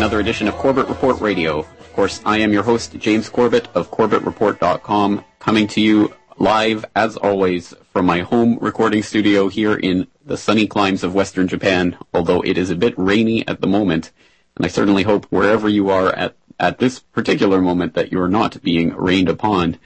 another edition of Corbett Report Radio. Of course, I am your host, James Corbett of CorbettReport.com, coming to you live, as always, from my home recording studio here in the sunny climes of Western Japan, although it is a bit rainy at the moment. And I certainly hope wherever you are at, at this particular moment that you're not being rained upon,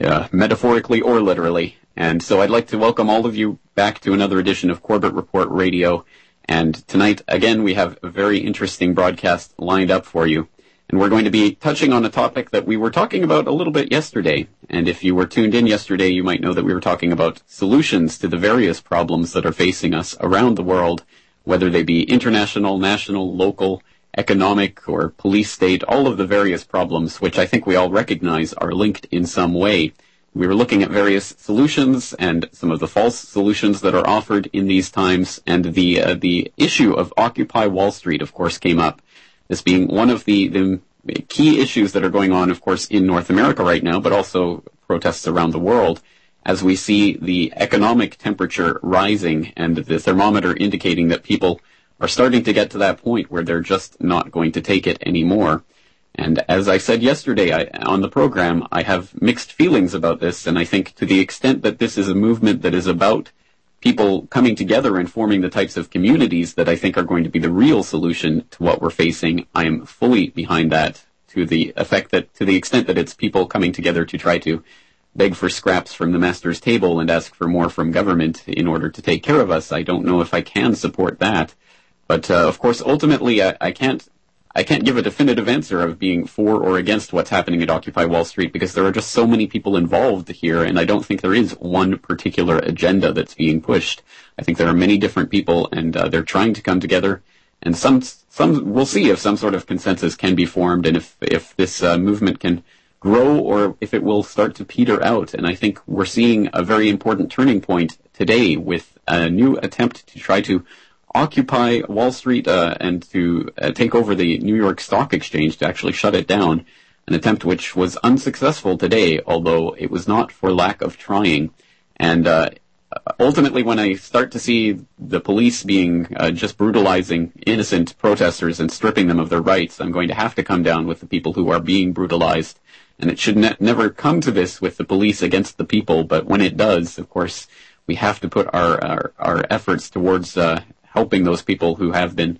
uh, metaphorically or literally. And so I'd like to welcome all of you back to another edition of Corbett Report Radio. And tonight, again, we have a very interesting broadcast lined up for you. And we're going to be touching on a topic that we were talking about a little bit yesterday. And if you were tuned in yesterday, you might know that we were talking about solutions to the various problems that are facing us around the world, whether they be international, national, local, economic, or police state, all of the various problems, which I think we all recognize are linked in some way we were looking at various solutions and some of the false solutions that are offered in these times, and the uh, the issue of Occupy Wall Street, of course, came up as being one of the, the key issues that are going on, of course, in North America right now, but also protests around the world, as we see the economic temperature rising and the thermometer indicating that people are starting to get to that point where they're just not going to take it anymore. And as I said yesterday I, on the program, I have mixed feelings about this, and I think to the extent that this is a movement that is about people coming together and forming the types of communities that I think are going to be the real solution to what we're facing, I am fully behind that to the effect that, to the extent that it's people coming together to try to beg for scraps from the master's table and ask for more from government in order to take care of us. I don't know if I can support that. But uh, of course, ultimately, I, I can't I can't give a definitive answer of being for or against what's happening at Occupy Wall Street because there are just so many people involved here, and I don't think there is one particular agenda that's being pushed. I think there are many different people, and uh, they're trying to come together. And some, some, we'll see if some sort of consensus can be formed, and if if this uh, movement can grow or if it will start to peter out. And I think we're seeing a very important turning point today with a new attempt to try to occupy Wall Street uh, and to uh, take over the New York Stock Exchange to actually shut it down, an attempt which was unsuccessful today, although it was not for lack of trying. And uh, ultimately, when I start to see the police being uh, just brutalizing innocent protesters and stripping them of their rights, I'm going to have to come down with the people who are being brutalized. And it should ne- never come to this with the police against the people, but when it does, of course, we have to put our, our, our efforts towards uh, helping those people who have been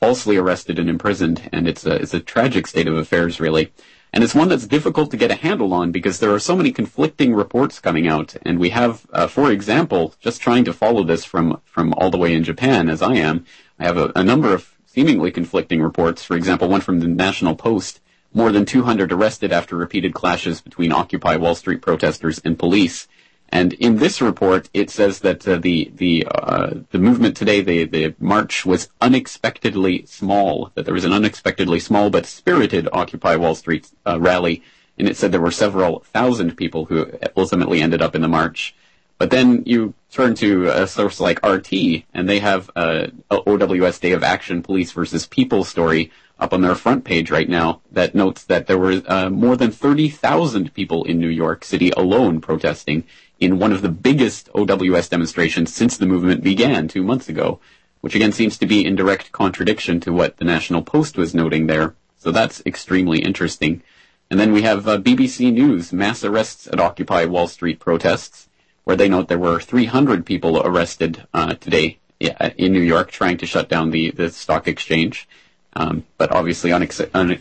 falsely arrested and imprisoned, and it's a it's a tragic state of affairs, really. And it's one that's difficult to get a handle on because there are so many conflicting reports coming out. And we have, uh, for example, just trying to follow this from, from all the way in Japan, as I am, I have a, a number of seemingly conflicting reports. For example, one from the National Post, more than 200 arrested after repeated clashes between Occupy Wall Street protesters and police. And in this report, it says that uh, the the uh, the movement today, the the march was unexpectedly small. That there was an unexpectedly small but spirited Occupy Wall Street uh, rally, and it said there were several thousand people who ultimately ended up in the march. But then you turn to a source like RT, and they have a OWS Day of Action Police versus People story up on their front page right now that notes that there were uh, more than 30,000 people in New York City alone protesting in one of the biggest OWS demonstrations since the movement began two months ago, which again seems to be in direct contradiction to what the National Post was noting there. So that's extremely interesting. And then we have uh, BBC News, mass arrests at Occupy Wall Street protests, where they note there were 300 people arrested uh, today in New York trying to shut down the, the stock exchange, um, but obviously unex- un-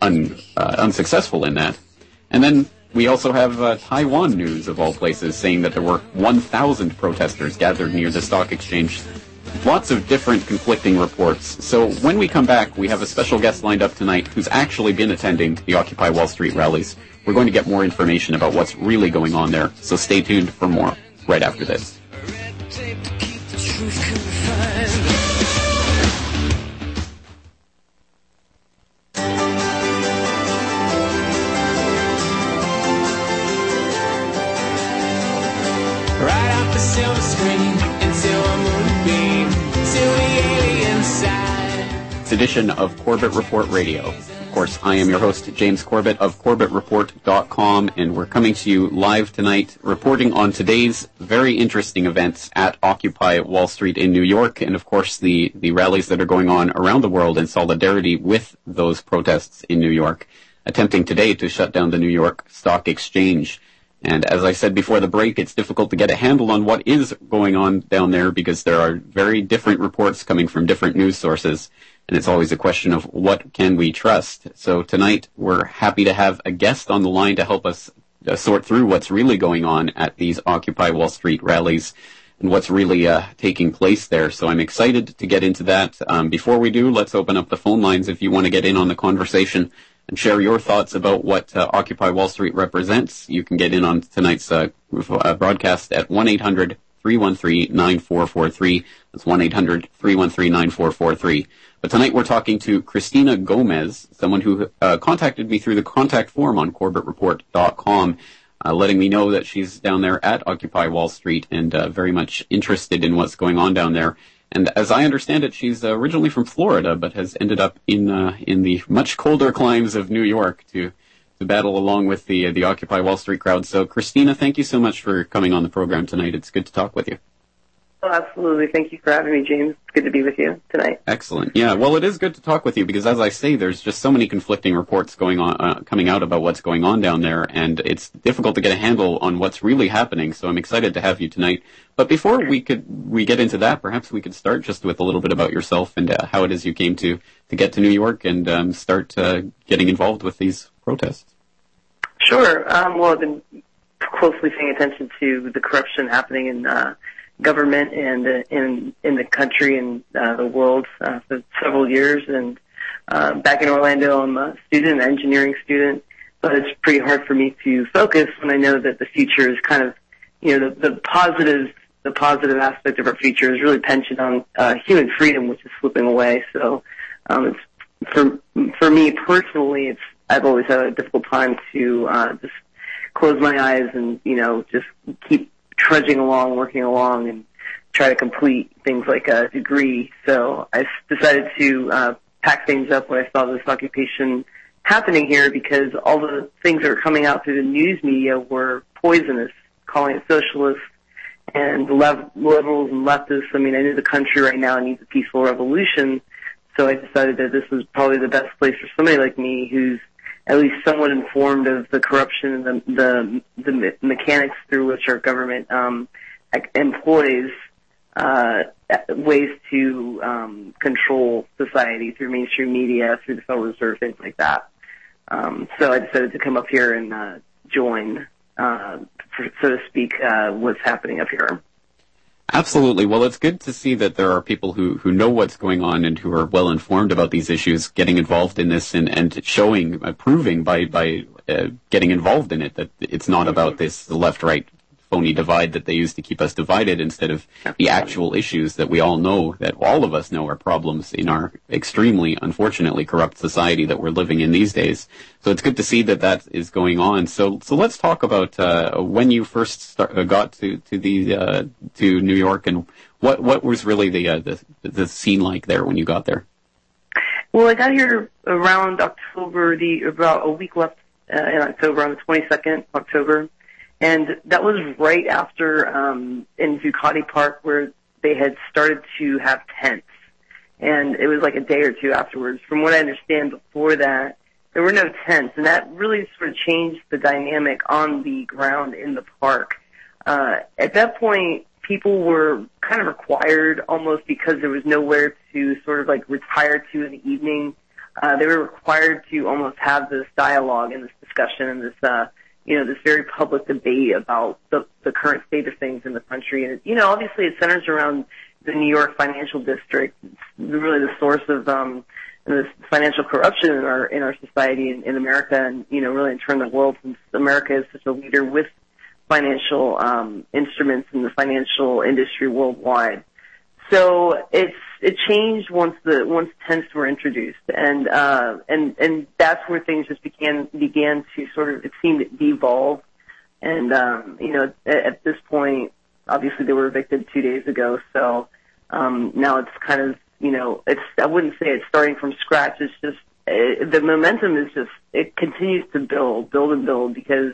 un- uh, unsuccessful in that. And then we also have uh, Taiwan news, of all places, saying that there were 1,000 protesters gathered near the stock exchange. Lots of different conflicting reports. So when we come back, we have a special guest lined up tonight who's actually been attending the Occupy Wall Street rallies. We're going to get more information about what's really going on there, so stay tuned for more right after this. Edition of Corbett Report Radio. Of course, I am your host, James Corbett of CorbettReport.com, and we're coming to you live tonight, reporting on today's very interesting events at Occupy Wall Street in New York, and of course the, the rallies that are going on around the world in solidarity with those protests in New York, attempting today to shut down the New York Stock Exchange. And as I said before the break, it's difficult to get a handle on what is going on down there because there are very different reports coming from different news sources. And it's always a question of what can we trust. So tonight we're happy to have a guest on the line to help us uh, sort through what's really going on at these Occupy Wall Street rallies and what's really uh, taking place there. So I'm excited to get into that. Um, before we do, let's open up the phone lines if you want to get in on the conversation and share your thoughts about what uh, Occupy Wall Street represents. You can get in on tonight's uh, broadcast at 1-800-313-9443. That's 1-800-313-9443. But tonight we're talking to Christina Gomez, someone who uh, contacted me through the contact form on CorbettReport.com, uh, letting me know that she's down there at Occupy Wall Street and uh, very much interested in what's going on down there. And as I understand it, she's originally from Florida, but has ended up in uh, in the much colder climes of New York to to battle along with the the Occupy Wall Street crowd. So, Christina, thank you so much for coming on the program tonight. It's good to talk with you. Oh, absolutely. Thank you for having me, James. It's good to be with you tonight. Excellent. Yeah. Well, it is good to talk with you because, as I say, there's just so many conflicting reports going on, uh, coming out about what's going on down there, and it's difficult to get a handle on what's really happening. So I'm excited to have you tonight. But before we could we get into that, perhaps we could start just with a little bit about yourself and uh, how it is you came to to get to New York and um, start uh, getting involved with these protests. Sure. Um, well, I've been closely paying attention to the corruption happening in uh, government and uh, in in the country and uh, the world uh, for several years. And uh, back in Orlando, I'm a student, an engineering student, but it's pretty hard for me to focus when I know that the future is kind of, you know, the, the positive the positive aspect of our future is really pensioned on uh, human freedom, which is slipping away. So um, it's for for me personally, it's I've always had a difficult time to uh, just close my eyes and you know just keep trudging along, working along, and try to complete things like a degree. So I decided to uh, pack things up when I saw this occupation happening here because all the things that were coming out through the news media were poisonous, calling it socialist and lev- liberals and leftists. I mean, I knew the country right now needs a peaceful revolution, so I decided that this was probably the best place for somebody like me who's at least somewhat informed of the corruption and the the, the me- mechanics through which our government um, employs uh, ways to um, control society through mainstream media, through the Federal Reserve, things like that. Um, so I decided to come up here and uh, join, uh, for, so to speak, uh, what's happening up here. Absolutely. Well, it's good to see that there are people who, who know what's going on and who are well informed about these issues, getting involved in this and, and showing, uh, proving by, by uh, getting involved in it that it's not about this left right phony divide that they use to keep us divided instead of the actual issues that we all know that all of us know are problems in our extremely unfortunately corrupt society that we're living in these days. So it's good to see that that is going on. So so let's talk about uh, when you first start, uh, got to to the uh, to New York and what what was really the, uh, the the scene like there when you got there. Well, I got here around October, the about a week left uh, in October, on the 22nd October. And that was right after um, in Zuccotti Park where they had started to have tents. And it was like a day or two afterwards. From what I understand before that, there were no tents. And that really sort of changed the dynamic on the ground in the park. Uh, at that point, people were kind of required almost because there was nowhere to sort of like retire to in the evening. Uh, they were required to almost have this dialogue and this discussion and this, uh, this very public debate about the, the current state of things in the country. And, you know, obviously it centers around the New York financial district. It's really the source of, um, this financial corruption in our, in our society in, in America and, you know, really in turn the world since America is such a leader with financial, um, instruments in the financial industry worldwide. So it's it changed once the once tents were introduced, and uh, and and that's where things just began began to sort of it seemed devolve, and um, you know at, at this point, obviously they were evicted two days ago, so um, now it's kind of you know it's I wouldn't say it's starting from scratch. It's just it, the momentum is just it continues to build, build and build because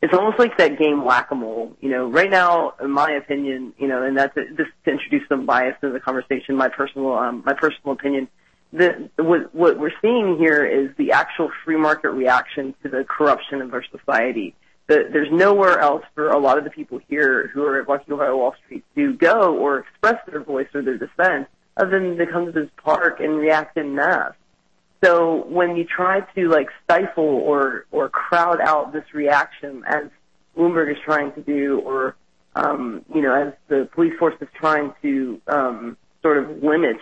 it's almost like that game whack-a-mole. You know, right now, in my opinion, you know, and that's just to introduce some bias into the conversation. My personal, um, my personal opinion. The, what, what we're seeing here is the actual free market reaction to the corruption of our society. The, there's nowhere else for a lot of the people here who are walking by Wall Street to go or express their voice or their dissent other than to come to this park and react in mass. So when you try to like stifle or or crowd out this reaction, as Bloomberg is trying to do, or um, you know, as the police force is trying to um, sort of limit,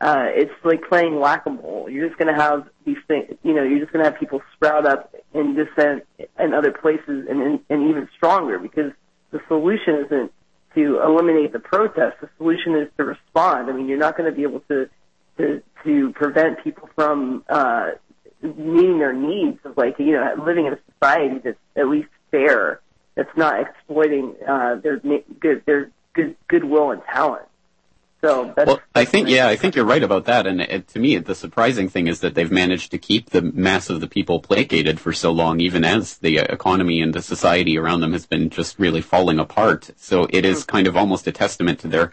uh, it's like playing whack-a-mole. You're just going to have these things, you know, you're just going to have people sprout up in dissent in other places, and, and and even stronger because the solution isn't to eliminate the protest. The solution is to respond. I mean, you're not going to be able to to to prevent people from uh, meeting their needs of like you know living in a society that's at least fair, that's not exploiting uh, their good their good goodwill and talent. So well, I think yeah, I think you're right about that. And it, to me, the surprising thing is that they've managed to keep the mass of the people placated for so long, even as the economy and the society around them has been just really falling apart. So it is mm-hmm. kind of almost a testament to their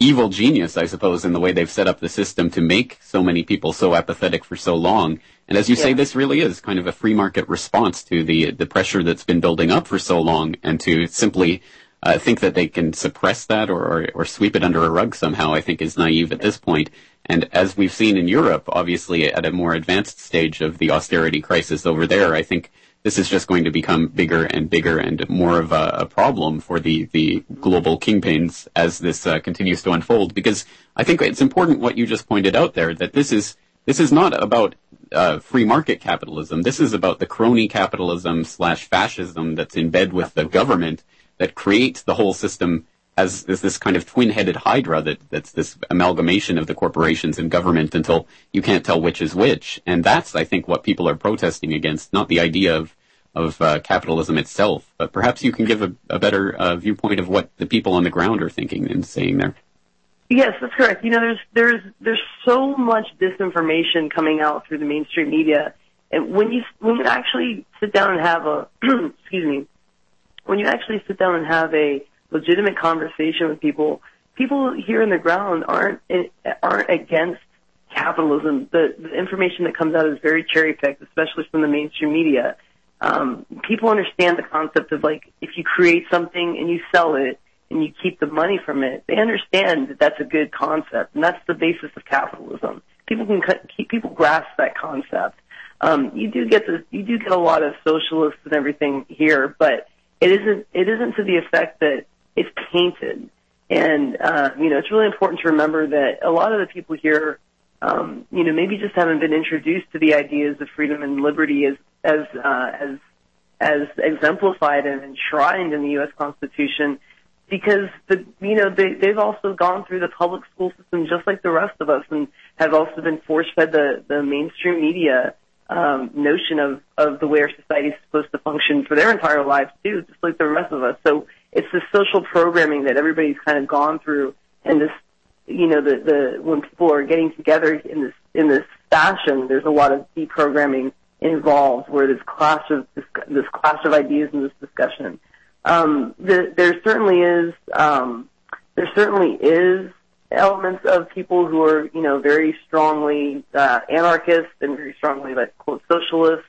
evil genius, I suppose, in the way they've set up the system to make so many people so apathetic for so long. And as you yeah. say, this really is kind of a free market response to the the pressure that's been building up for so long, and to simply uh, think that they can suppress that or, or, or sweep it under a rug somehow, I think is naive at this point. And as we've seen in Europe, obviously at a more advanced stage of the austerity crisis over there, I think this is just going to become bigger and bigger and more of a, a problem for the, the global kingpins as this uh, continues to unfold. Because I think it's important what you just pointed out there that this is this is not about uh, free market capitalism. This is about the crony capitalism slash fascism that's in bed with the government that creates the whole system as, as this kind of twin-headed hydra that, that's this amalgamation of the corporations and government until you can't tell which is which. And that's, I think, what people are protesting against, not the idea of, of uh, capitalism itself. But perhaps you can give a, a better uh, viewpoint of what the people on the ground are thinking and saying there. Yes, that's correct. You know, there's there's there's so much disinformation coming out through the mainstream media, and when you when you actually sit down and have a excuse me, when you actually sit down and have a legitimate conversation with people. People here in the ground aren't aren't against capitalism. The, the information that comes out is very cherry picked, especially from the mainstream media. Um, people understand the concept of like if you create something and you sell it and you keep the money from it, they understand that that's a good concept, and that's the basis of capitalism. People can keep people grasp that concept. Um, you do get the you do get a lot of socialists and everything here, but it isn't it isn't to the effect that it's tainted. And, uh, you know, it's really important to remember that a lot of the people here, um, you know, maybe just haven't been introduced to the ideas of freedom and liberty as, as, uh, as, as exemplified and enshrined in the U.S. Constitution because the, you know, they, they've also gone through the public school system just like the rest of us and have also been force fed the, the mainstream media, um, notion of, of the way our society is supposed to function for their entire lives too, just like the rest of us. So it's the social programming that everybody's kind of gone through and this you know the the when people are getting together in this in this fashion there's a lot of deprogramming involved where this clash of this, this clash of ideas in this discussion. Um, the, there certainly is um, there certainly is elements of people who are you know very strongly uh, anarchist and very strongly like quote socialist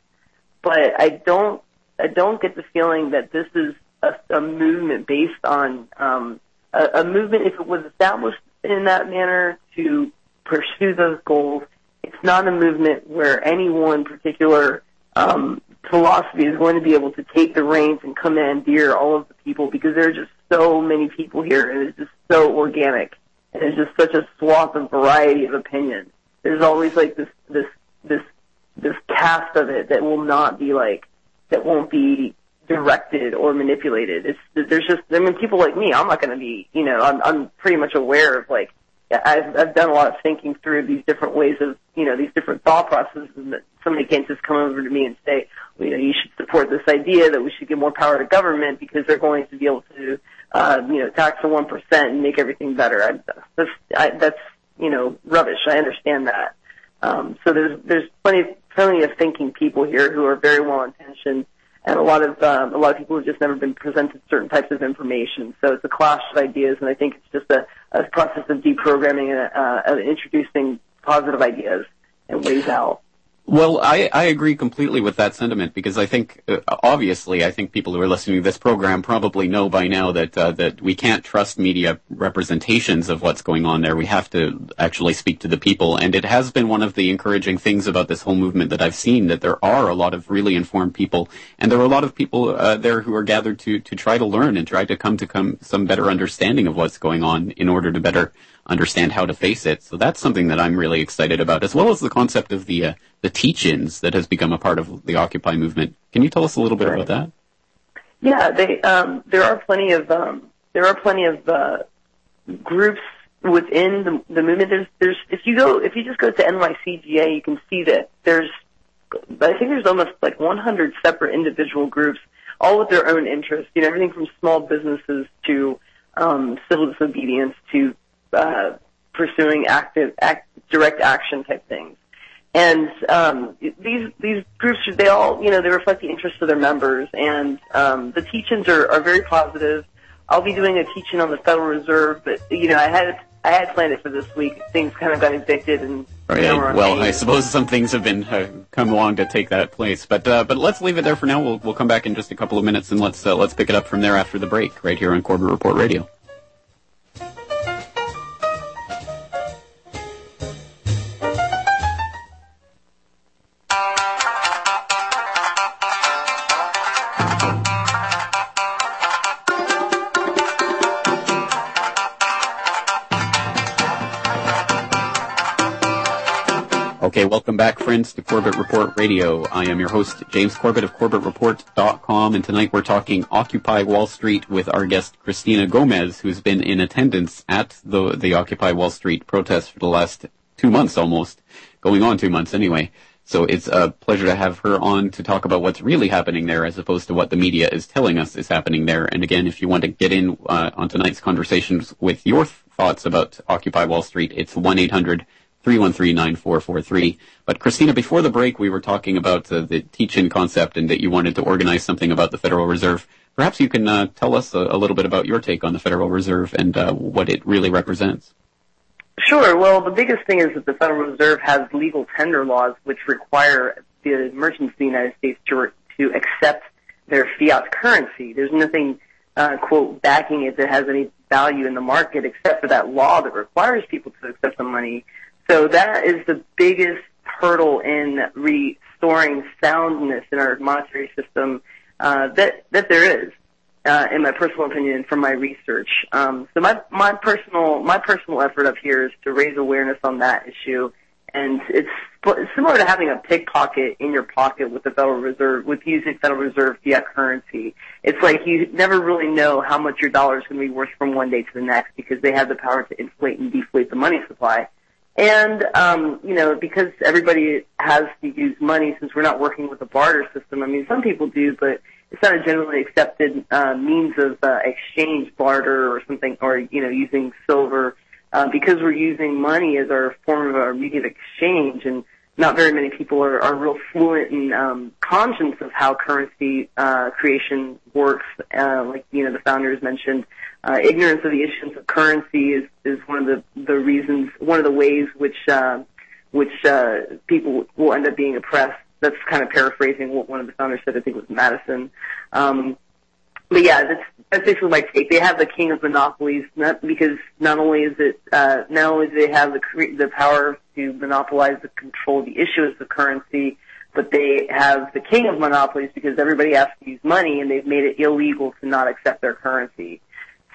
but I don't I don't get the feeling that this is a, a movement based on um, a, a movement if it was established in that manner to pursue those goals. It's not a movement where any one particular um, philosophy is going to be able to take the reins and commandeer all of the people because there are just so many people here and it's just so organic and it's just such a swath of variety of opinion. There's always like this this this this cast of it that will not be like that won't be directed or manipulated. It's there's just I mean people like me. I'm not going to be you know I'm I'm pretty much aware of like I've I've done a lot of thinking through these different ways of you know these different thought processes and that somebody can't just come over to me and say well, you know you should support this idea that we should give more power to government because they're going to be able to uh, you know tax the one percent and make everything better. I, that's I, that's you know rubbish. I understand that. Um, so there's there's plenty plenty of thinking people here who are very well intentioned, and a lot of um, a lot of people who've just never been presented certain types of information. So it's a clash of ideas, and I think it's just a, a process of deprogramming and uh, introducing positive ideas and ways out. Well, I, I agree completely with that sentiment because I think, uh, obviously, I think people who are listening to this program probably know by now that uh, that we can't trust media representations of what's going on there. We have to actually speak to the people, and it has been one of the encouraging things about this whole movement that I've seen that there are a lot of really informed people, and there are a lot of people uh, there who are gathered to to try to learn and try to come to come some better understanding of what's going on in order to better understand how to face it. So that's something that I'm really excited about, as well as the concept of the uh, the teach-ins that has become a part of the Occupy movement. Can you tell us a little bit right. about that? Yeah, they, um, there are plenty of um, there are plenty of uh, groups within the, the movement. There's there's if you go if you just go to NYCGA, you can see that there's I think there's almost like 100 separate individual groups, all with their own interests. You know, everything from small businesses to um, civil disobedience to uh, pursuing active, act, direct action type things. And um, these these groups, they all, you know, they reflect the interests of their members. And um, the teach-ins are, are very positive. I'll be doing a teach-in on the Federal Reserve, but you know, I had I had planned it for this week. Things kind of got evicted, and right. you know, well, I suppose some things have been uh, come along to take that place. But uh, but let's leave it there for now. We'll we'll come back in just a couple of minutes, and let's uh, let's pick it up from there after the break, right here on Corbett Report Radio. To Corbett Report Radio. I am your host, James Corbett of CorbettReport.com, and tonight we're talking Occupy Wall Street with our guest, Christina Gomez, who's been in attendance at the, the Occupy Wall Street protest for the last two months almost, going on two months anyway. So it's a pleasure to have her on to talk about what's really happening there as opposed to what the media is telling us is happening there. And again, if you want to get in uh, on tonight's conversations with your thoughts about Occupy Wall Street, it's 1-800- 313-9443. But Christina, before the break, we were talking about uh, the teach-in concept and that you wanted to organize something about the Federal Reserve. Perhaps you can uh, tell us a, a, little bit about your take on the Federal Reserve and uh, what it really represents. Sure. Well, the biggest thing is that the Federal Reserve has legal tender laws which require the merchants of the United States to, to accept their fiat currency. There's nothing, uh, quote, backing it that has any value in the market except for that law that requires people to accept the money that is the biggest hurdle in restoring soundness in our monetary system uh, that there is, uh, in my personal opinion, from my research. Um, so my my personal my personal effort up here is to raise awareness on that issue, and it's similar to having a pickpocket in your pocket with the Federal Reserve, with using Federal Reserve fiat currency. It's like you never really know how much your dollar is going to be worth from one day to the next because they have the power to inflate and deflate the money supply. And, um, you know, because everybody has to use money since we're not working with a barter system. I mean, some people do, but it's not a generally accepted uh, means of uh, exchange, barter or something, or, you know, using silver. Uh, because we're using money as our form of our medium of exchange and not very many people are, are real fluent in um, of how currency uh, creation works. Uh, like, you know, the founders mentioned, uh, ignorance of the issuance of currency is, is one of the, the reasons, one of the ways which, uh, which, uh, people will end up being oppressed. That's kind of paraphrasing what one of the founders said, I think it was Madison. Um, but yeah, that's, basically my take. They have the king of monopolies, not because not only is it, uh, not only do they have the, the power to monopolize the control of the issuance of currency, but they have the king of monopolies because everybody has to use money and they've made it illegal to not accept their currency.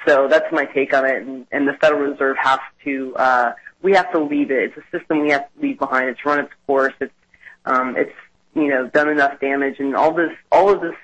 So that's my take on it. And, and the Federal Reserve has to, uh, we have to leave it. It's a system we have to leave behind. It's run its course. It's, um, it's, you know, done enough damage and all this, all of this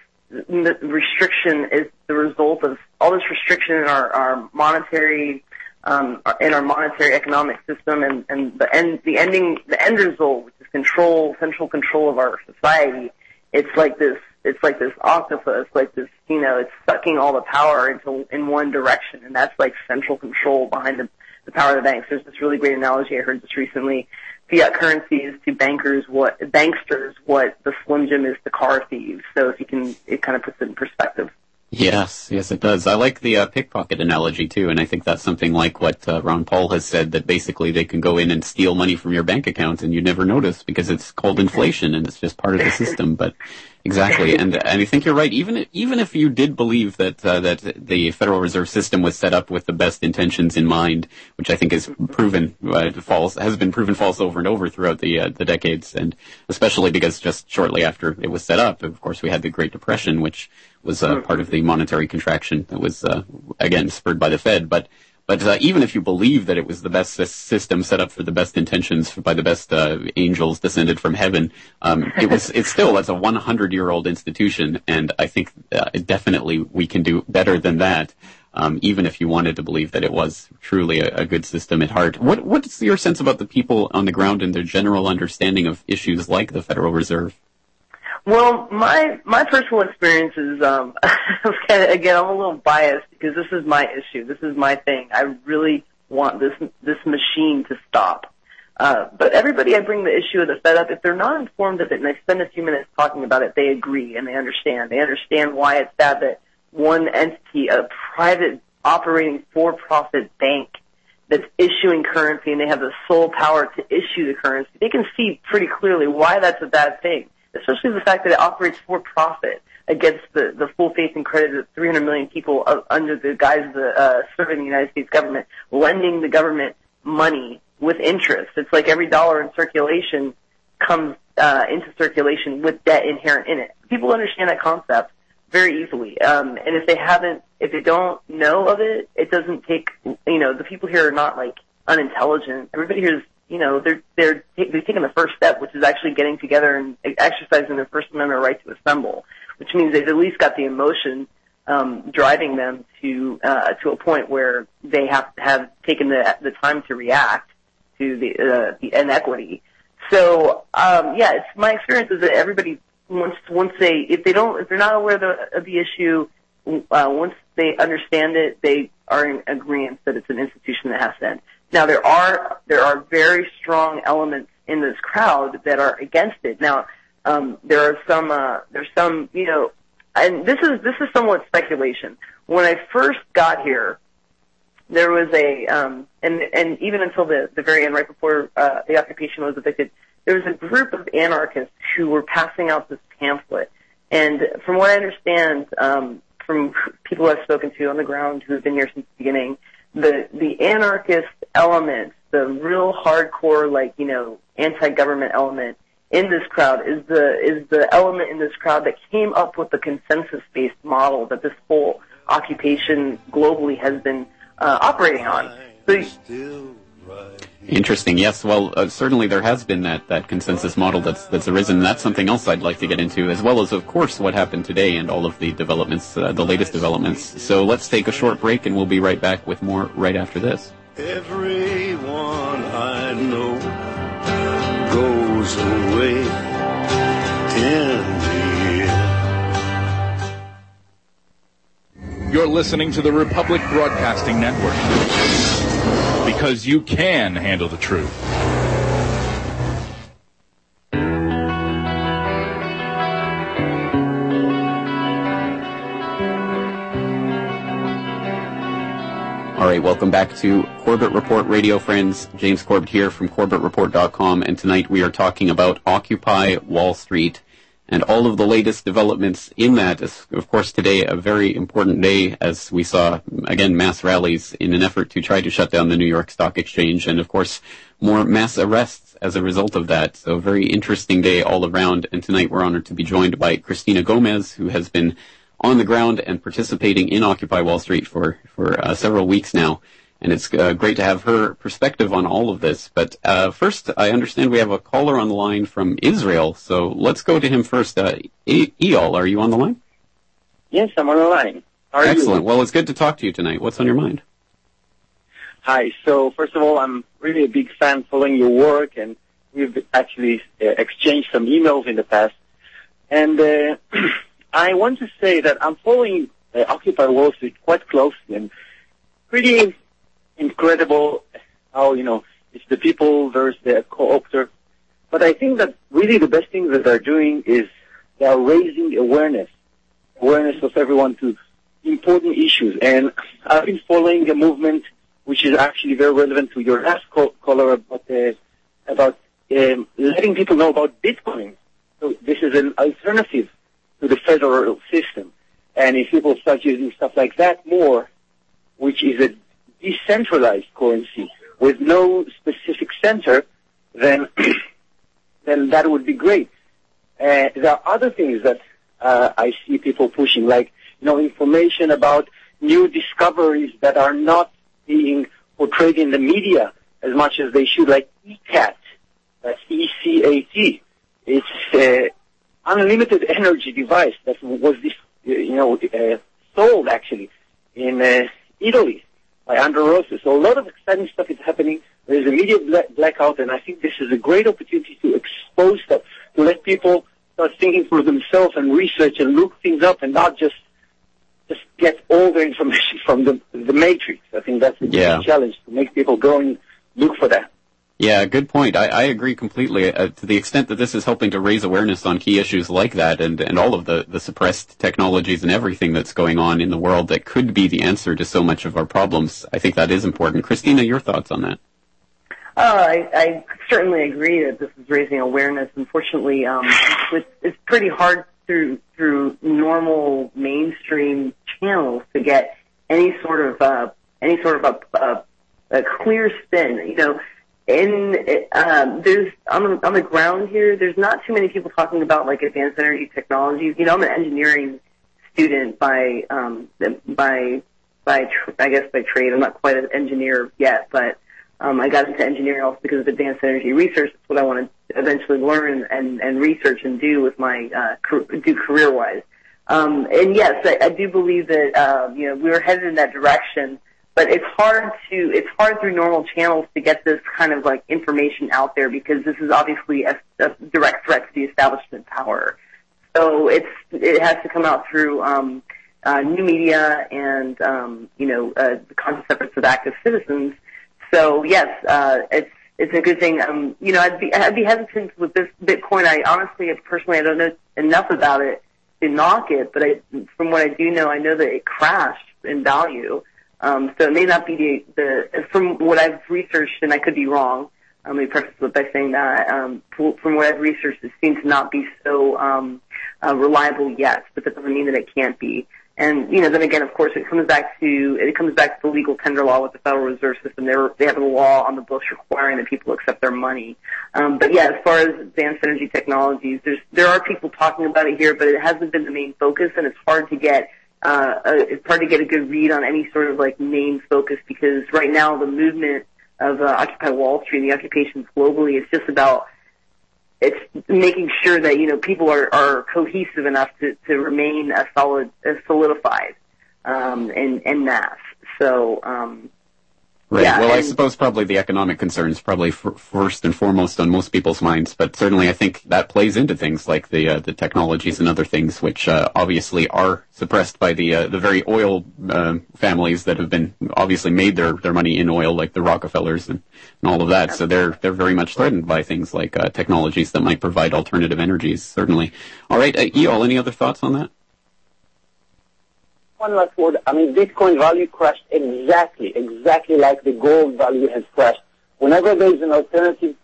restriction is the result of all this restriction in our, our monetary, um, in our monetary economic system and, and the end, the ending, the end result, which is control, central control of our society. It's like this it's like this octopus, like this, you know, it's sucking all the power into in one direction, and that's like central control behind the, the power of the banks. There's this really great analogy I heard just recently. Fiat currency is to bankers what banksters what the Slim Jim is to car thieves. So if you can, it kind of puts it in perspective. Yes, yes, it does. I like the uh, pickpocket analogy too, and I think that's something like what uh, Ron Paul has said that basically they can go in and steal money from your bank account and you never notice because it's called inflation and it's just part of the system. But Exactly, and and I think you're right. Even even if you did believe that uh, that the Federal Reserve System was set up with the best intentions in mind, which I think is proven uh, false, has been proven false over and over throughout the uh, the decades, and especially because just shortly after it was set up, of course, we had the Great Depression, which was uh, part of the monetary contraction that was uh, again spurred by the Fed, but but uh, even if you believe that it was the best system set up for the best intentions by the best uh, angels descended from heaven, um, it was it's still that's a 100 year old institution, and I think uh, definitely we can do better than that. Um, even if you wanted to believe that it was truly a, a, good system at heart, what what's your sense about the people on the ground and their general understanding of issues like the Federal Reserve? Well, my my personal experience is um, again I'm a little biased because this is my issue. This is my thing. I really want this this machine to stop. Uh, but everybody I bring the issue of the Fed up, if they're not informed of it and they spend a few minutes talking about it, they agree and they understand. They understand why it's bad that one entity, a private operating for-profit bank that's issuing currency and they have the sole power to issue the currency, they can see pretty clearly why that's a bad thing especially the fact that it operates for profit against the, the full faith and credit of 300 million people under the guise of the, uh, serving the United States government, lending the government money with interest. It's like every dollar in circulation comes uh, into circulation with debt inherent in it. People understand that concept very easily. Um, and if they haven't, if they don't know of it, it doesn't take, you know, the people here are not like unintelligent. Everybody here is you know, they're they're they've taken the first step, which is actually getting together and exercising their First Amendment right to assemble, which means they've at least got the emotion um, driving them to uh, to a point where they have have taken the the time to react to the uh, the inequity. So um, yeah, it's my experience is that everybody once once they if they don't if they're not aware of the, of the issue, uh, once they understand it, they are in agreement that it's an institution that has to end. Now there are there are very strong elements in this crowd that are against it. Now um, there are some uh, there's some you know, and this is this is somewhat speculation. When I first got here, there was a um, and and even until the the very end, right before uh, the occupation was evicted, there was a group of anarchists who were passing out this pamphlet. And from what I understand, um, from people I've spoken to on the ground who have been here since the beginning, the the anarchist element, the real hardcore like you know anti-government element in this crowd is the is the element in this crowd that came up with the consensus-based model that this whole occupation globally has been uh, operating on. So, Interesting. Yes. Well, uh, certainly there has been that, that consensus model that's that's arisen. That's something else I'd like to get into, as well as, of course, what happened today and all of the developments, uh, the latest developments. So let's take a short break, and we'll be right back with more right after this. Everyone I know goes away in the You're listening to the Republic Broadcasting Network because you can handle the truth. Welcome back to Corbett Report Radio, friends. James Corbett here from CorbettReport.com, and tonight we are talking about Occupy Wall Street and all of the latest developments in that of course, today a very important day as we saw, again, mass rallies in an effort to try to shut down the New York Stock Exchange and, of course, more mass arrests as a result of that. So very interesting day all around. And tonight we're honored to be joined by Christina Gomez, who has been on the ground and participating in Occupy Wall Street for, for uh, several weeks now and it's uh, great to have her perspective on all of this. But uh, first, I understand we have a caller on the line from Israel, so let's go to him first. Uh, Eyal, are you on the line? Yes, I'm on the line. How Excellent. You? Well, it's good to talk to you tonight. What's on your mind? Hi. So, first of all, I'm really a big fan following your work, and we've actually uh, exchanged some emails in the past. And uh, I want to say that I'm following uh, Occupy Wall Street quite closely and pretty incredible how, you know, It's the people versus the co-opter. But I think that really the best thing that they're doing is they are raising awareness, awareness of everyone to important issues. And I've been following a movement which is actually very relevant to your last call, caller about uh, about um, letting people know about Bitcoin. So this is an alternative to the federal system. And if people start using stuff like that more, which is a decentralized currency with no specific center, then then that would be great. Uh, there are other things that uh, I see people pushing, like you know, information about new discoveries that are not being portrayed in the media as much as they should, like ECAT. That's E-C-A-T. It's an unlimited energy device that was this, you know, uh, sold actually in uh, Italy by Andrea Rossi. So a lot of exciting stuff is happening. There's a media black- blackout, and I think this is a great opportunity to expose stuff, to let people start thinking for themselves and research and look things up, and not just just get all the information from the the matrix. I think that's the Yeah. challenge to make people go and look for that. Yeah, good point. I, I agree completely. Uh, to the extent that this is helping to raise awareness on key issues like that, and, and all of the, the suppressed technologies and everything that's going on in the world that could be the answer to so much of our problems, I think that is important. Christina, your thoughts on that? Uh, I, I certainly agree that this is raising awareness. Unfortunately, um, it's, it's pretty hard through through normal mainstream channels to get any sort of uh, any sort of a, a, a clear spin. You know, in um, there's on the on the ground here. There's not too many people talking about like advanced energy technologies. You know, I'm an engineering student by um, by by tr- I guess by trade. I'm not quite an engineer yet, but um, I got into engineering also because of advanced energy research. That's what I want to eventually learn and, and research and do with my uh, car- do career wise. Um, and yes, I, I do believe that uh, you know we were headed in that direction, but it's hard to it's hard through normal channels to get this kind of like information out there because this is obviously a, a direct threat to the establishment power. So it's it has to come out through um, uh, new media and um, you know uh, the conscious efforts of active citizens. So yes, uh, it's it's a good thing. Um, you know, I'd be I'd be hesitant with this Bitcoin. I honestly, personally, I don't know enough about it to knock it, but I, from what I do know, I know that it crashed in value. Um, so it may not be the, the from what I've researched, and I could be wrong. Let me preface it by saying that um, from what I've researched, it seems to not be so um, uh, reliable yet, but that doesn't mean that it can't be. And you know, then again, of course, it comes back to it comes back to the legal tender law with the Federal Reserve System. They have a law on the books requiring that people accept their money. But yeah, as far as advanced energy technologies, there's there are people talking about it here, but it hasn't been the main focus, and it's hard to get uh, uh, it's hard to get a good read on any sort of like main focus because right now the movement of uh, Occupy Wall Street and the occupations globally is just about it's making sure that you know people are, are cohesive enough to, to remain a solid, a solidified, um, and and mass. So um, Right. Yeah, well, I suppose probably the economic concerns probably f- first and foremost on most people's minds, but certainly I think that plays into things like the uh, the technologies and other things which uh, obviously are suppressed by the uh, the very oil uh, families that have been obviously made their, their money in oil, like the Rockefellers and, and all of that. So they're they're very much threatened by things like uh, technologies that might provide alternative energies. Certainly. All right, uh, Eyal, any other thoughts on that? One last word. I mean, Bitcoin value crashed exactly, exactly like the gold value has crashed. Whenever there is an alternative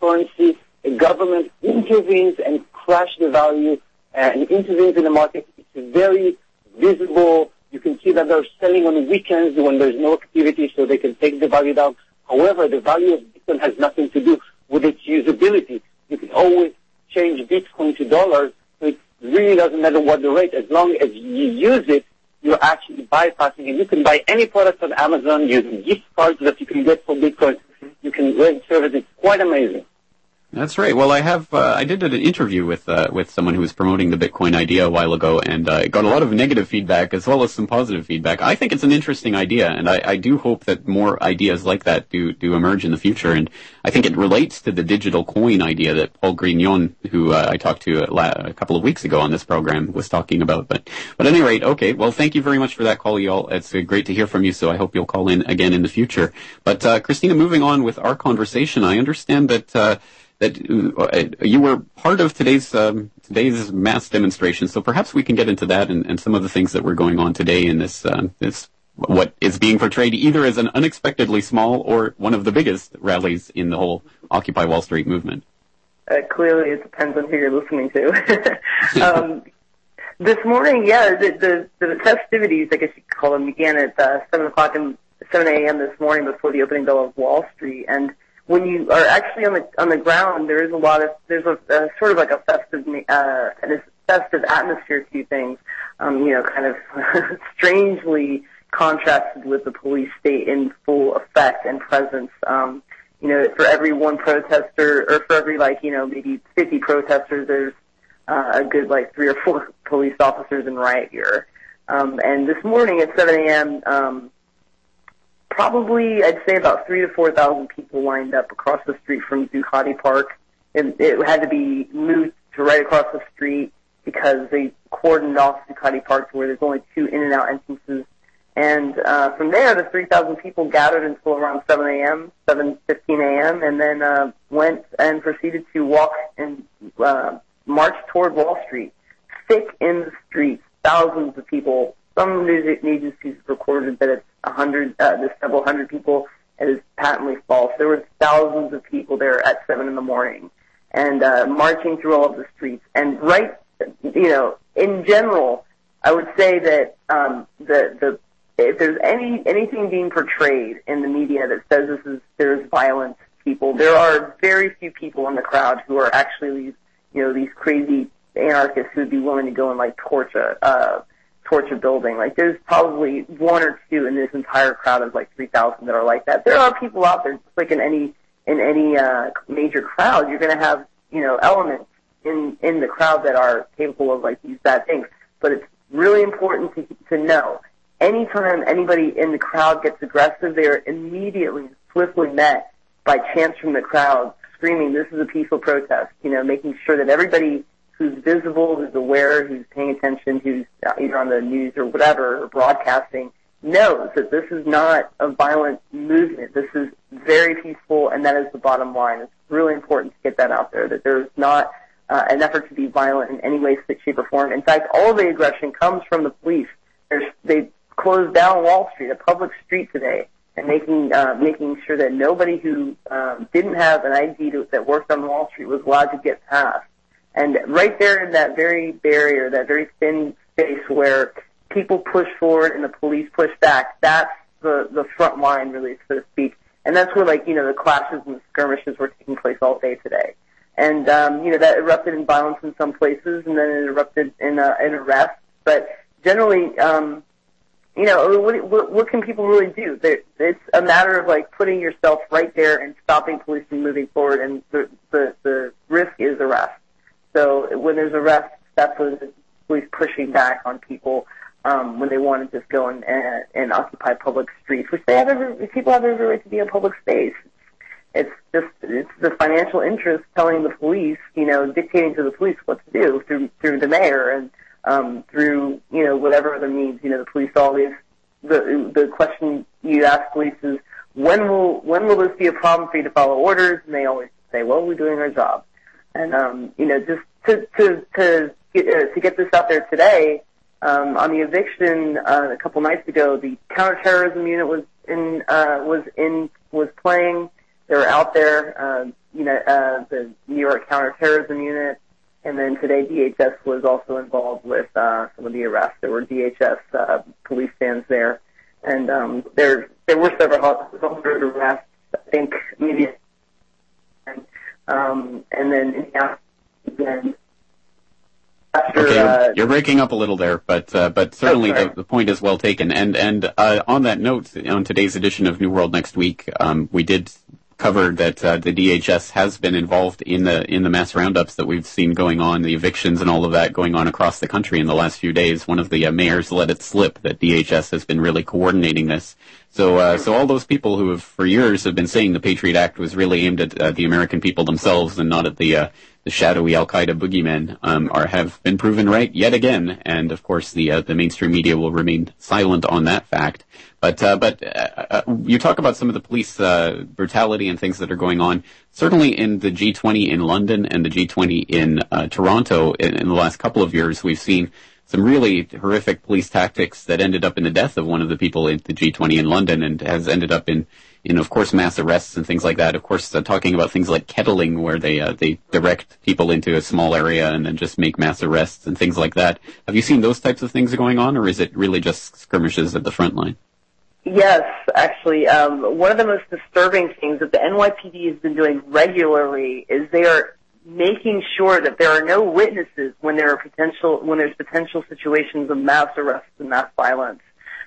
currency, a government intervenes and crash the value uh, and intervenes in the market. It's very visible. You can see that they're selling on weekends when there's no activity, so they can take the value down. However, the value of Bitcoin has nothing to do with its usability. You can always change Bitcoin to dollars, so it really doesn't matter what the rate. As long as you use it, you're actually bypassing it. You can buy any product on Amazon using gift cards that you can get for Bitcoin. You can rent service. It's quite amazing. That's right. Well, I have uh, I did an interview with uh, with someone who was promoting the Bitcoin idea a while ago, and uh, got a lot of negative feedback as well as some positive feedback. I think it's an interesting idea, and I, I do hope that more ideas like that do do emerge in the future. And I think it relates to the digital coin idea that Paul Grignon, who uh, I talked to a, la- a couple of weeks ago on this program, was talking about. But but at any rate, okay. Well, thank you very much for that call, Eyal. It's uh, great to hear from you. So I hope you'll call in again in the future. But uh, Christina, moving on with our conversation, I understand that that uh, you were part of today's um, today's mass demonstration. So perhaps we can get into that and, and some of the things that were going on today in this uh, this what is being portrayed either as an unexpectedly small or one of the biggest rallies in the whole Occupy Wall Street movement. Uh, clearly, it depends on who you're listening to. um, this morning, yeah, the, the, the festivities, I guess you could call them, began at uh, 7 o'clock and 7 a.m. this morning before the opening bell of Wall Street. And when you are actually on the on the ground, there is a lot of there's a, a sort of like a festive uh, a festive atmosphere to things. Um, you know, kind of strangely contrasted with the police state in full effect and presence. Um, you know, for every one protester, or for every like you know maybe 50 protesters, there's uh, a good like three or four police officers in riot gear. Um, and this morning at 7 a.m. Um, probably I'd say about three to four thousand people lined up across the street from Zuccotti Park. and it had to be moved to right across the street because they cordoned off Zuccotti Park to where there's only two in and out entrances. And uh, from there, the 3,000 people gathered until around 7 a.m., 7:15 a.m., and then uh, went and proceeded to walk and uh, march toward Wall Street. Thick in the streets, thousands of people. Some news agencies recorded that it's a hundred, uh, there's several hundred people. It is patently false. There were thousands of people there at seven in the morning and uh, marching through all of the streets. And right, you know, in general, I would say that um, the the if there's any anything being portrayed in the media that says this is there's violent people, there are very few people in the crowd who are actually these you know these crazy anarchists who would be willing to go and like torch a uh, a building. Like there's probably one or two in this entire crowd of like 3,000 that are like that. There are people out there, just like in any in any uh, major crowd, you're going to have you know elements in in the crowd that are capable of like these bad things. But it's really important to to know anytime anybody in the crowd gets aggressive, they are immediately swiftly met by chants from the crowd screaming, "This is a peaceful protest." You know, making sure that everybody who's visible, who's aware, who's paying attention, who's either on the news or whatever, or broadcasting, knows that this is not a violent movement. This is very peaceful, and that is the bottom line. It's really important to get that out there, that there's not uh, an effort to be violent in any way, shape, or form. In fact, all the aggression comes from the police. There's, they closed down Wall Street, a public street today, and making uh, making sure that nobody who um, didn't have an ID to, that worked on Wall Street was allowed to get past. And right there in that very barrier, that very thin space where people push forward and the police push back, that's the, the front line really, so to speak. And that's where like, you know, the clashes and the skirmishes were taking place all day today. And, um, you know, that erupted in violence in some places and then it erupted in, uh, in arrests. But generally, um, you know, what, what, what can people really do? It's a matter of like putting yourself right there and stopping police from moving forward and the, the, the risk is arrest. So when there's arrests, that's when the police pushing back on people um, when they want to just go and, occupy public streets, which they have every, people have every right to be in public space. It's just it's the financial interest telling the police, you know, dictating to the police what to do through through the mayor and um, through you know whatever other means. You know, the police always the the question you ask police is when will when will this be a problem for you to follow orders? And they always say, well, we're doing our job. And um, you know, just to to to get, uh, to get this out there today, um, on the eviction uh, a couple nights ago, the counterterrorism unit was in uh, was in was playing. They were out there. Uh, you know, uh, the New York counterterrorism unit, and then today DHS was also involved with uh, some of the arrests. There were DHS uh, police stands there, and um, there there were several hundred arrests. I think maybe um, and then then after, okay, you're, uh, you're, breaking up a little there, but uh, but certainly oh, the, the, point is well taken. And and uh, on that note, on today's edition of New World Next Week, um, we did covered that uh, the DHS has been involved in the in the mass roundups that we've seen going on, the evictions and all of that going on across the country in the last few days. One of the uh, mayors let it slip that DHS has been really coordinating this. So, uh, so all those people who have for years have been saying the Patriot Act was really aimed at uh, the American people themselves and not at the uh, the shadowy Al Qaeda boogeymen um, are have been proven right yet again. And of course, the uh, the mainstream media will remain silent on that fact. But uh, but uh, uh you talk about some of the police uh, brutality and things that are going on. Certainly in the G20 in London and the G20 in uh, Toronto in, in the last couple of years, we've seen some really horrific police tactics that ended up in the death of one of the people at the G20 in London and has ended up in in, of course, mass arrests and things like that. Of course, uh, talking about things like kettling, where they uh, they direct people into a small area and then just make mass arrests and things like that. Have you seen those types of things going on, or is it really just skirmishes at the front line? Yes, actually, um, one of the most disturbing things that the NYPD has been doing regularly is they are making sure that there are no witnesses when there are potential when there's potential situations of mass arrests and mass violence.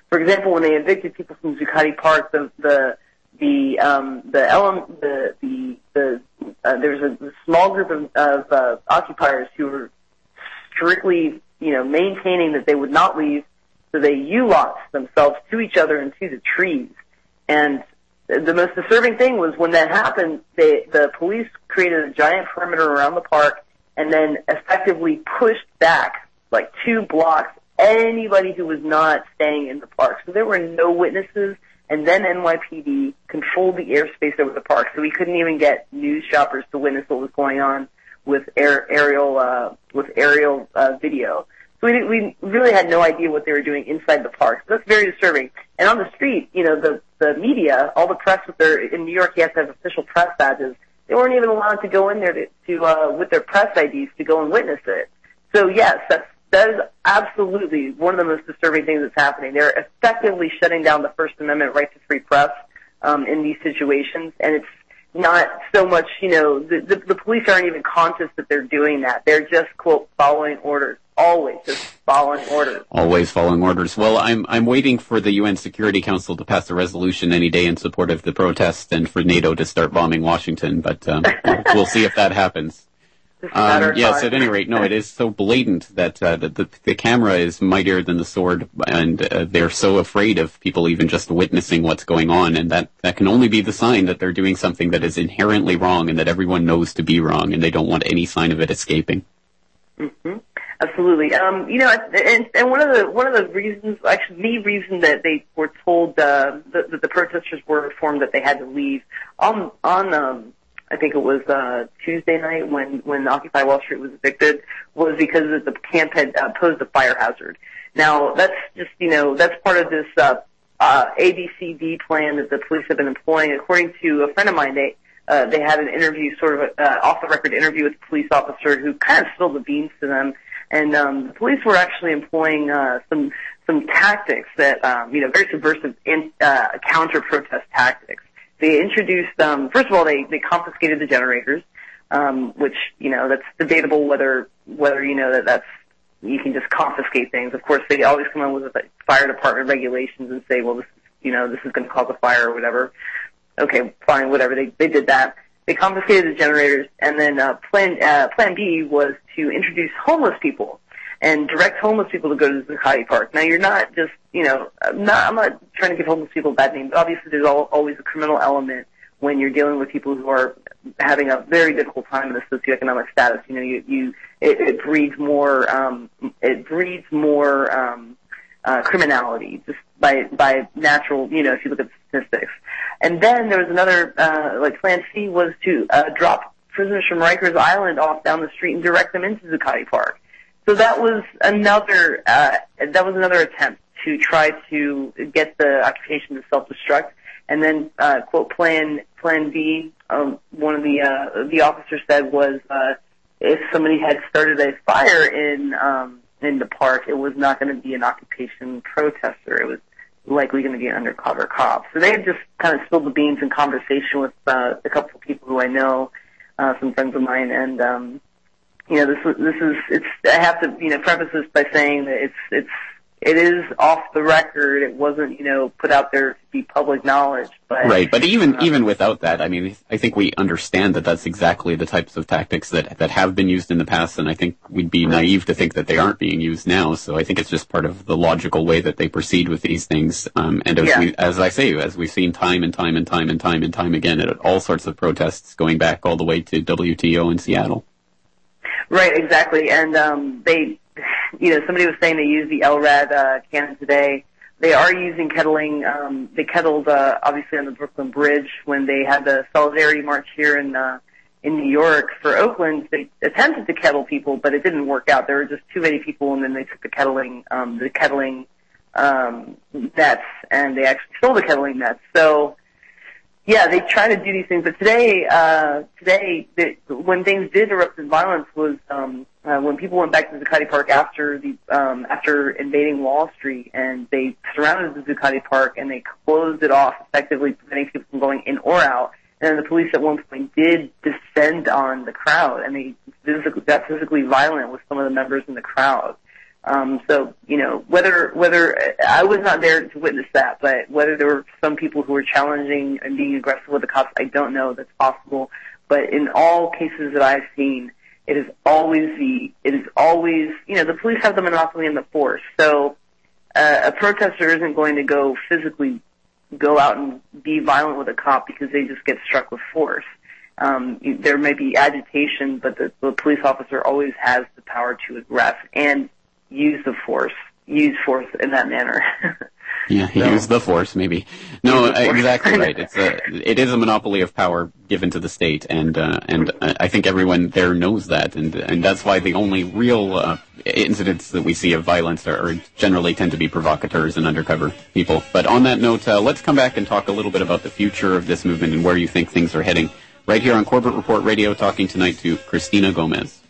For example, when they evicted people from Zuccotti Park, the the the um, the element the the, the uh, there's a, a small group of, of uh, occupiers who were strictly you know maintaining that they would not leave, so they U-locked themselves to each other and to the trees. And the most disturbing thing was when that happened, they, the police created a giant perimeter around the park and then effectively pushed back like two blocks anybody who was not staying in the park. So there were no witnesses and then NYPD controlled the airspace over the park, so we couldn't even get news shoppers to witness what was going on with air, aerial uh, with aerial uh, video. So we we really had no idea what they were doing inside the park. So that's very disturbing. And on the street, you know, the the media, all the press with their in New York, you have to have official press badges. They weren't even allowed to go in there to, to uh, with their press IDs to go and witness it. So yes, that's that is absolutely one of the most disturbing things that's happening. They're effectively shutting down the First Amendment right to free press um, in these situations, and it's not so much, you know, the, the, the police aren't even conscious that they're doing that. They're just quote following orders, always just following orders. Always following orders. Well, I'm I'm waiting for the UN Security Council to pass a resolution any day in support of the protests and for NATO to start bombing Washington, but um, we'll see if that happens. Um, yes, at any rate, no, it is so blatant that, uh, that the, the camera is mightier than the sword, and uh, they're so afraid of people even just witnessing what's going on, and that, that can only be the sign that they're doing something that is inherently wrong and that everyone knows to be wrong, and they don't want any sign of it escaping. Mm-hmm. Absolutely. Um, you know, and, and one of the one of the reasons, actually, the reason that they were told uh, that the, the protesters were informed that they had to leave on on um, I think it was uh, Tuesday night when when Occupy Wall Street was evicted, was because the camp had uh, posed a fire hazard. Now that's just you know that's part of this uh, uh, ABCD plan that the police have been employing. According to a friend of mine, they uh, they had an interview, sort of uh, off the record interview with a police officer who kind of spilled the beans to them, and um, the police were actually employing uh, some some tactics that um, you know very subversive in, uh, counter protest tactics. They introduced, um, first of all, they, they confiscated the generators, um, which, you know, that's debatable whether, whether, you know, that that's, you can just confiscate things. Of course, they always come in with like, fire department regulations and say, well, this you know, this is going to cause a fire or whatever. Okay, fine, whatever. They, they did that. They confiscated the generators, and then uh, plan uh, Plan B was to introduce homeless people and direct homeless people to go to Zuccotti Park. Now you're not just, you know, I'm not, I'm not trying to give homeless people a bad name, but obviously there's all, always a criminal element when you're dealing with people who are having a very difficult time in the socioeconomic status. You know, you, you, it, it breeds more, um, it breeds more, um, uh, criminality just by, by natural, you know, if you look at the statistics. And then there was another, uh, like plan C was to, uh, drop prisoners from Rikers Island off down the street and direct them into Zuccotti Park. So that was another uh, that was another attempt to try to get the occupation to self-destruct. And then uh, quote plan plan B. Um, one of the uh, the officers said was uh, if somebody had started a fire in um, in the park, it was not going to be an occupation protester. It was likely going to be an undercover cop. So they had just kind of spilled the beans in conversation with uh, a couple of people who I know, uh, some friends of mine, and um, you know, this this is it's. I have to you know preface this by saying that it's it's it is off the record. It wasn't, you know, put out there to be public knowledge. But right, but even uh, even without that, I mean, I think we understand that that's exactly the types of tactics that that have been used in the past, and I think we'd be naive to think that they aren't being used now. So I think it's just part of the logical way that they proceed with these things. Um, and as, yeah. we, as I say, as we've seen time and time and time and time and time again at all sorts of protests, going back all the way to WTO in Seattle. Right, exactly, and um, they you know, somebody was saying they use the LRAD uh, cannon today. They are using kettling. Um, they kettled uh, obviously on the Brooklyn Bridge when they had the solidarity march here in uh, in New York for Oakland. They attempted to kettle people, but it didn't work out. There were just too many people, and then they took the kettling um, the kettling um, nets and they actually stole the kettling nets. So yeah, they try to do these things, but today, uh, today, the, when things did erupt in violence was, um, uh, when people went back to Zuccotti Park after the, um, after invading Wall Street and they surrounded the Zuccotti Park and they closed it off, effectively preventing people from going in or out. And the police at one point did descend on the crowd and they physically, got physically violent with some of the members in the crowd. Um, so, you know, whether, whether, I was not there to witness that, but whether there were some people who were challenging and being aggressive with the cops, I don't know. That's possible. But in all cases that I've seen, it is always the, it is always, you know, the police have the monopoly in the force. So, uh, a protester isn't going to go physically go out and be violent with a cop because they just get struck with force. Um, there may be agitation, but the, the police officer always has the power to aggress and use the force, use force in that manner. yeah, so, use the force, maybe. No, exactly right. It's a, it is a monopoly of power given to the state, and uh, and I think everyone there knows that, and and that's why the only real uh, incidents that we see of violence are, are, generally tend to be provocateurs and undercover people. But on that note, uh, let's come back and talk a little bit about the future of this movement and where you think things are heading. Right here on Corbett Report Radio, talking tonight to Christina Gomez.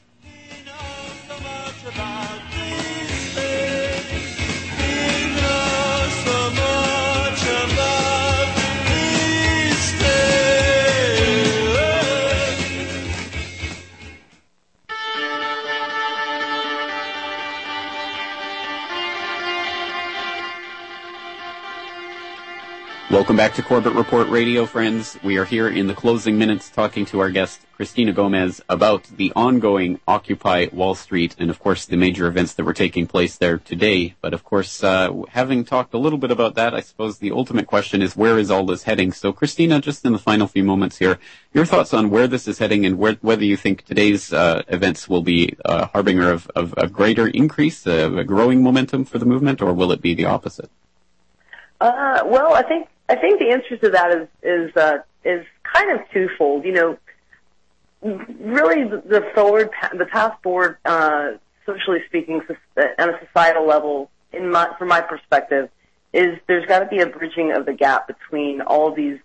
Welcome back to Corbett Report Radio, friends. We are here in the closing minutes talking to our guest, Christina Gomez, about the ongoing Occupy Wall Street and, of course, the major events that were taking place there today. But, of course, uh, having talked a little bit about that, I suppose the ultimate question is where is all this heading? So, Christina, just in the final few moments here, your thoughts on where this is heading and where, whether you think today's uh, events will be a harbinger of, of a greater increase, uh, a growing momentum for the movement, or will it be the opposite? Uh, well, I think I think the answer to that is is uh, is kind of twofold. You know, really the, forward the path forward, uh, socially speaking, on a societal level, in my from my perspective, is there's got to be a bridging of the gap between all these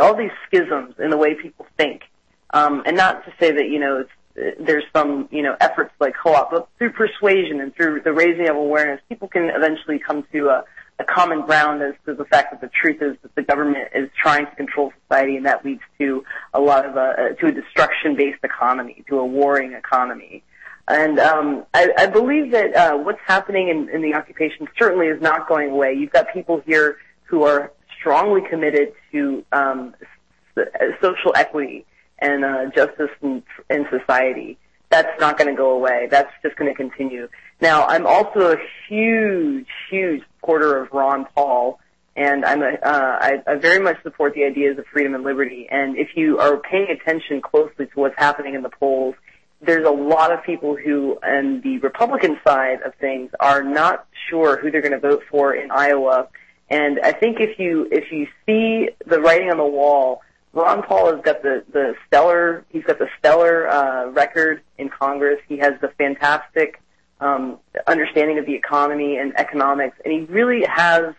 all these schisms in the way people think, um, and not to say that you know it's there's some, you know, efforts like co-op, but through persuasion and through the raising of awareness, people can eventually come to a, a common ground as to the fact that the truth is that the government is trying to control society, and that leads to a lot of a, uh, to a destruction-based economy, to a warring economy. And um, I, I believe that uh, what's happening in, in the occupation certainly is not going away. You've got people here who are strongly committed to um, social equity and uh, justice in, in society. That's not going to go away. That's just going to continue. Now, I'm also a huge, huge supporter of Ron Paul, and I'm a, uh, I, I very much support the ideas of freedom and liberty. And if you are paying attention closely to what's happening in the polls, there's a lot of people who, on the Republican side of things, are not sure who they're going to vote for in Iowa. And I think if you if you see the writing on the wall, Ron Paul has got the the stellar he's got the stellar uh, record in Congress. He has the fantastic um, understanding of the economy and economics, and he really has,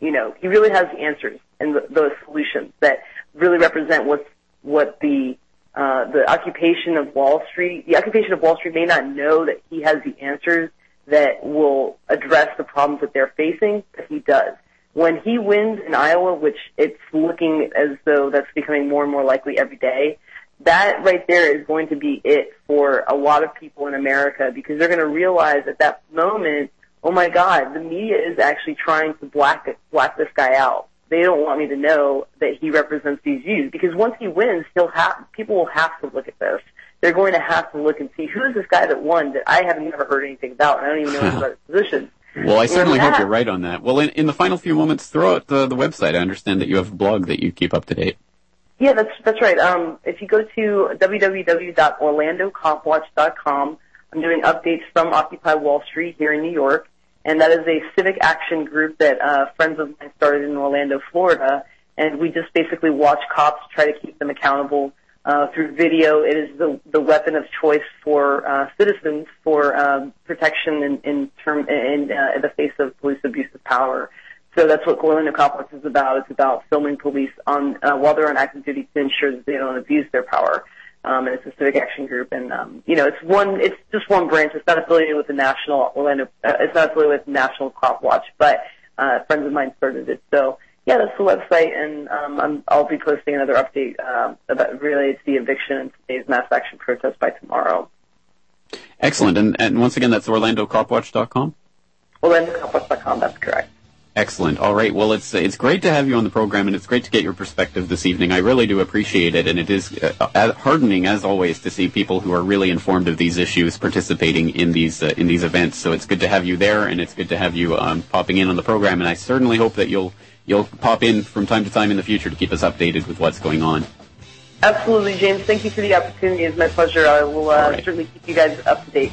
you know, he really has the answers and the, those solutions that really represent what's what the uh, the occupation of Wall Street. The occupation of Wall Street may not know that he has the answers that will address the problems that they're facing, but he does. When he wins in Iowa, which it's looking as though that's becoming more and more likely every day, that right there is going to be it for a lot of people in America because they're going to realize at that moment oh my God, the media is actually trying to black black this guy out. They don't want me to know that he represents these views because once he wins, he'll have people will have to look at this. They're going to have to look and see who is this guy that won that I have never heard anything about. And I don't even know anything about his position. Well, I certainly hope you're right on that. Well, in, in the final few moments, throw out the, the website. I understand that you have a blog that you keep up to date. Yeah, that's that's right. Um, if you go to www.orlandocopwatch.com, I'm doing updates from Occupy Wall Street here in New York, and that is a civic action group that uh, friends of mine started in Orlando, Florida, and we just basically watch cops, try to keep them accountable uh, through video. It is the the weapon of choice for uh, citizens for um, protection in in term in, uh, in the face of police abuse of power. So that's what Orlando Cop Watch is about. It's about filming police on uh, while they're on active duty to ensure that they don't abuse their power. Um, and it's a civic action group, and um, you know, it's one. It's just one branch. It's not affiliated with the national Orlando. Uh, it's not affiliated with National Cop Watch, but uh, friends of mine started it. So yeah, that's the website, and um, I'm, I'll be posting another update about related to the eviction and today's mass action protest by tomorrow. Excellent, and, and once again, that's OrlandoCopWatch.com. OrlandoCopWatch.com. That's correct. Excellent. All right. Well, it's it's great to have you on the program, and it's great to get your perspective this evening. I really do appreciate it, and it is uh, heartening, as always, to see people who are really informed of these issues participating in these uh, in these events. So it's good to have you there, and it's good to have you um, popping in on the program. And I certainly hope that you'll you'll pop in from time to time in the future to keep us updated with what's going on. Absolutely, James. Thank you for the opportunity. It's my pleasure. I will uh, right. certainly keep you guys up to date.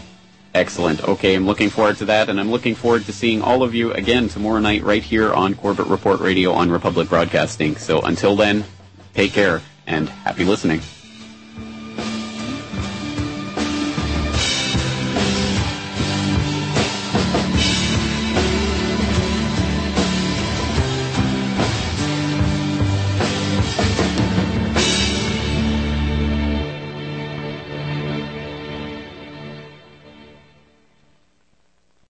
Excellent. Okay, I'm looking forward to that, and I'm looking forward to seeing all of you again tomorrow night right here on Corbett Report Radio on Republic Broadcasting. So until then, take care and happy listening.